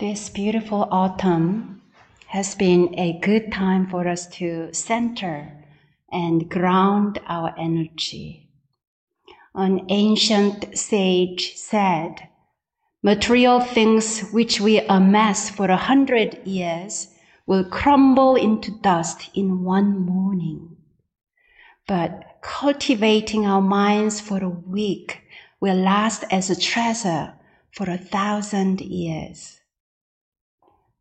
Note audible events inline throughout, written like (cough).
This beautiful autumn has been a good time for us to center and ground our energy. An ancient sage said, Material things which we amass for a hundred years will crumble into dust in one morning. But cultivating our minds for a week will last as a treasure for a thousand years.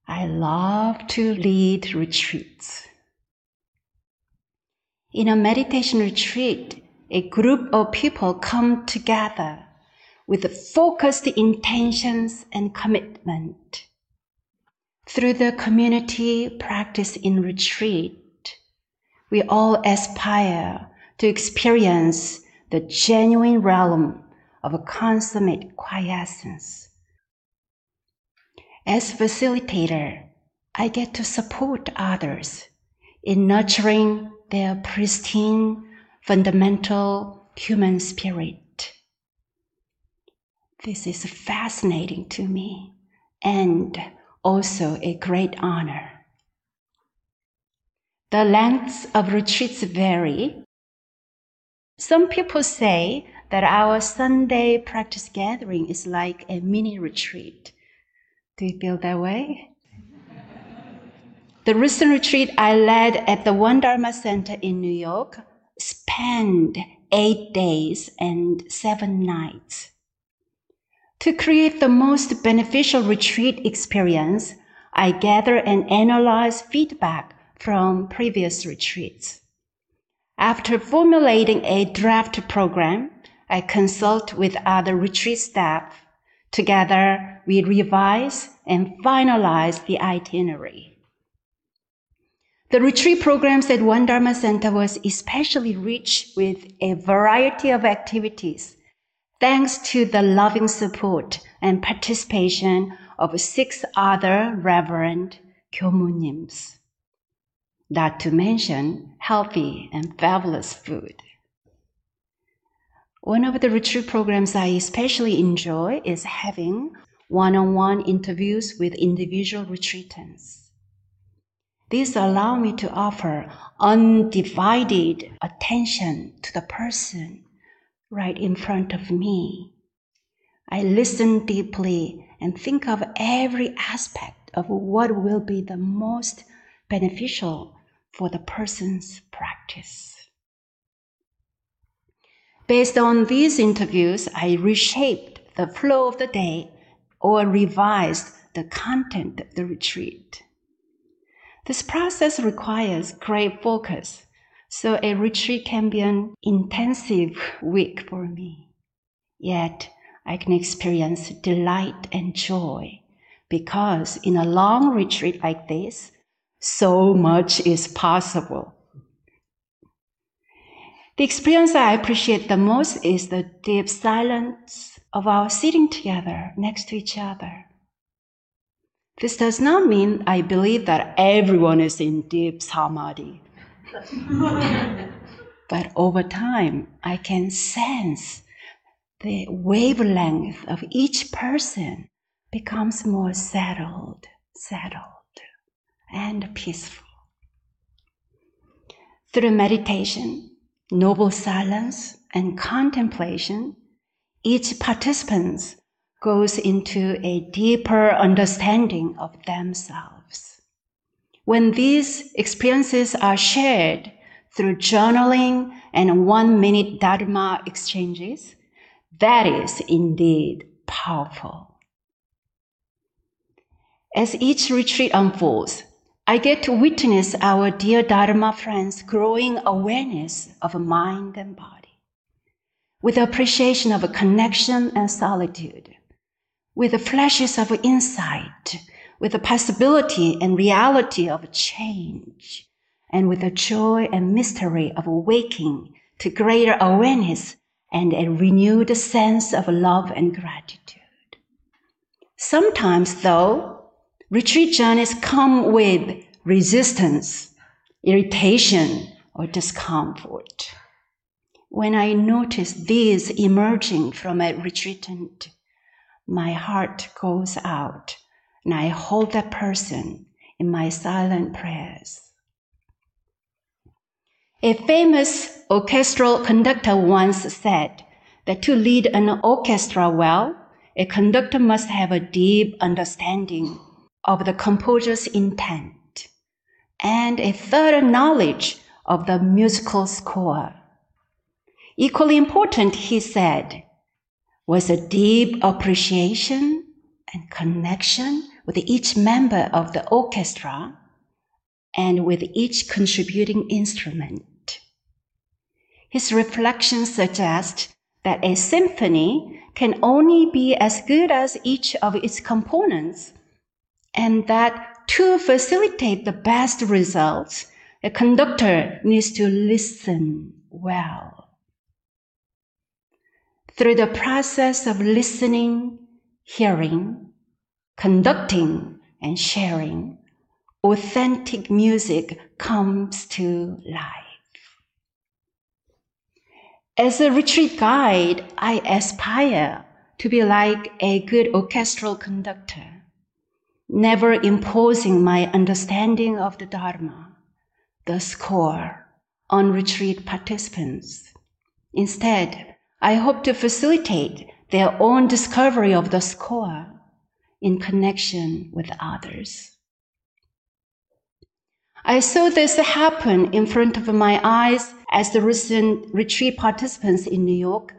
I love to lead retreats. In a meditation retreat, a group of people come together with focused intentions and commitment. Through the community practice in retreat, we all aspire to experience the genuine realm of a consummate quiescence. As facilitator, I get to support others in nurturing their pristine, fundamental human spirit. This is fascinating to me and also a great honor. The lengths of retreats vary. Some people say that our Sunday practice gathering is like a mini retreat. Do you feel that way? the recent retreat I led at the Won Dharma Center in New York spanned eight days and seven nights. To create the most beneficial retreat experience, I gather and analyze feedback from previous retreats. After formulating a draft program, I consult with other retreat staff. Together, we revise and finalize the itinerary. The retreat programs at Won Dharma Center was especially rich with a variety of activities, thanks to the loving support and participation of six other Reverend Kyomunims. Not to mention healthy and fabulous food. One of the retreat programs I especially enjoy is having one on one interviews with individual retreatants. These allow me to offer undivided attention to the person right in front of me. I listen deeply and think of every aspect of what will be the most beneficial for the person's practice. Based on these interviews, I reshaped the flow of the day or revised the content of the retreat. This process requires great focus, so a retreat can be an intensive week for me. Yet, I can experience delight and joy because in a long retreat like this, so much is possible. The experience I appreciate the most is the deep silence of our sitting together next to each other. This does not mean I believe that everyone is in deep samadhi. (laughs) but over time, I can sense the wavelength of each person becomes more settled, settled, and peaceful. Through meditation, noble silence, and contemplation, each participant goes into a deeper understanding of themselves. When these experiences are shared through journaling and one minute Dharma exchanges, that is indeed powerful. As each retreat unfolds, I get to witness our dear Dharma friends' growing awareness of mind and body, with appreciation of connection and solitude, with the flashes of insight, with the possibility and reality of change, and with the joy and mystery of waking to greater awareness and a renewed sense of love and gratitude. Sometimes, though, Retreat journeys come with resistance, irritation, or discomfort. When I notice these emerging from a retreatant, my heart goes out and I hold that person in my silent prayers. A famous orchestral conductor once said that to lead an orchestra well, a conductor must have a deep understanding of the composer's intent and a thorough knowledge of the musical score. Equally important, he said, was a deep appreciation and connection with each member of the orchestra and with each contributing instrument. His reflections suggest that a symphony can only be as good as each of its components, and that to facilitate the best results, a conductor needs to listen well. Through the process of listening, hearing, conducting, and sharing, authentic music comes to life. As a retreat guide, I aspire to be like a good orchestral conductor, never imposing my understanding of the Dharma, the score, on retreat participants. Instead, I hope to facilitate their own discovery of the score in connection with others. I saw this happen in front of my eyes as the recent retreat participants in New York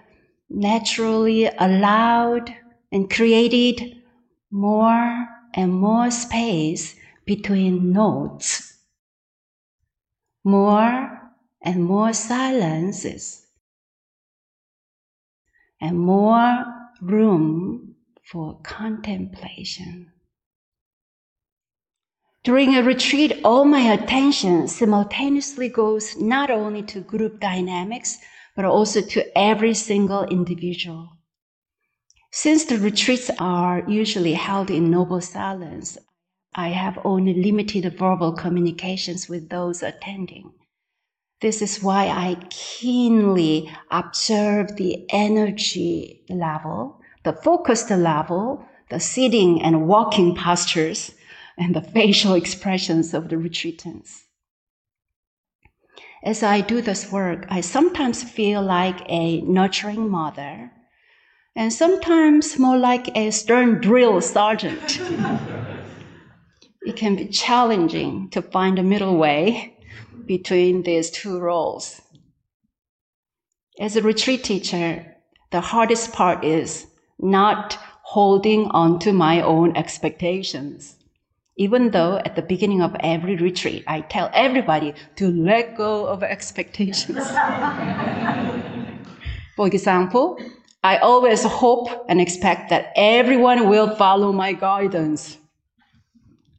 naturally allowed and created more and more space between notes, more and more silences, and more room for contemplation. During a retreat, all my attention simultaneously goes not only to group dynamics, but also to every single individual. Since the retreats are usually held in noble silence, I have only limited verbal communications with those attending. This is why I keenly observe the energy level, the focused level, the sitting and walking postures, and the facial expressions of the retreatants. As I do this work, I sometimes feel like a nurturing mother, and sometimes more like a stern drill sergeant. it can be challenging to find a middle way between these two roles. As a retreat teacher, the hardest part is not holding on to my own expectations even though at the beginning of every retreat, I tell everybody to let go of expectations. (laughs) For example, I always hope and expect that everyone will follow my guidance.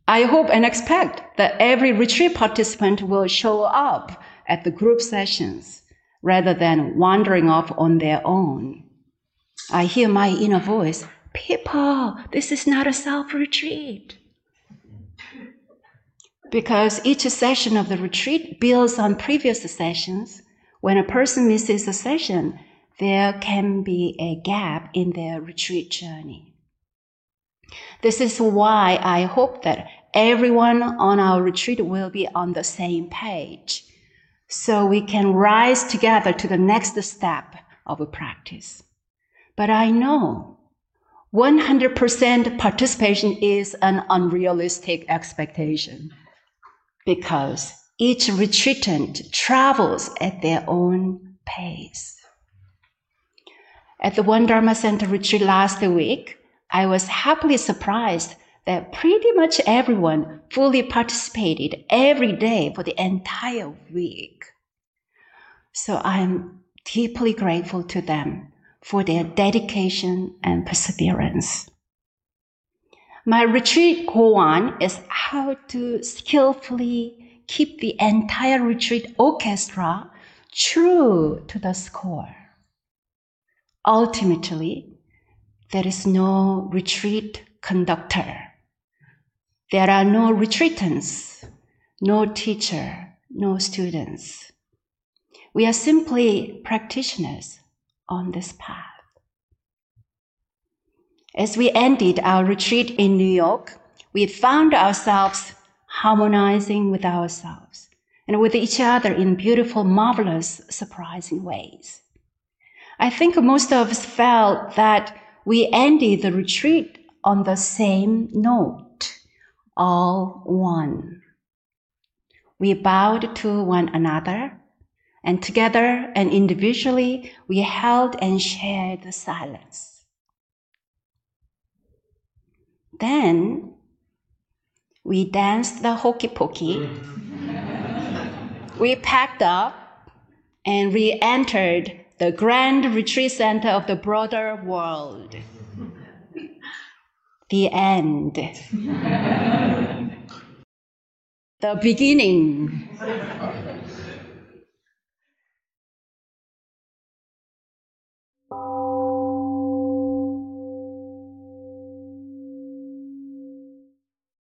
I hope and expect that every retreat participant will show up at the group sessions rather than wandering off on their own. I hear my inner voice, people, this is not a self retreat because each session of the retreat builds on previous sessions. When a person misses a session, there can be a gap in their retreat journey. This is why I hope that everyone on our retreat will be on the same page so we can rise together to the next step of practice. But I know 100% participation is an unrealistic expectation because each retreatant travels at their own pace. At the Won Dharma Center retreat last week, I was happily surprised that pretty much everyone fully participated every day for the entire week. So I'm deeply grateful to them for their dedication and perseverance. My retreat koan is how to skillfully keep the entire retreat orchestra true to the score. Ultimately, there is no retreat conductor. There are no retreatants, no teacher, no students. We are simply practitioners on this path. As we ended our retreat in New York, we found ourselves harmonizing with ourselves and with each other in beautiful, marvelous, surprising ways. I think most of us felt that we ended the retreat on the same note, all one. We bowed to one another, and together and individually we held and shared the silence. Then we danced the hokey pokey. Mm. we packed up and re entered the grand retreat center of the broader world. The end. (laughs) the beginning.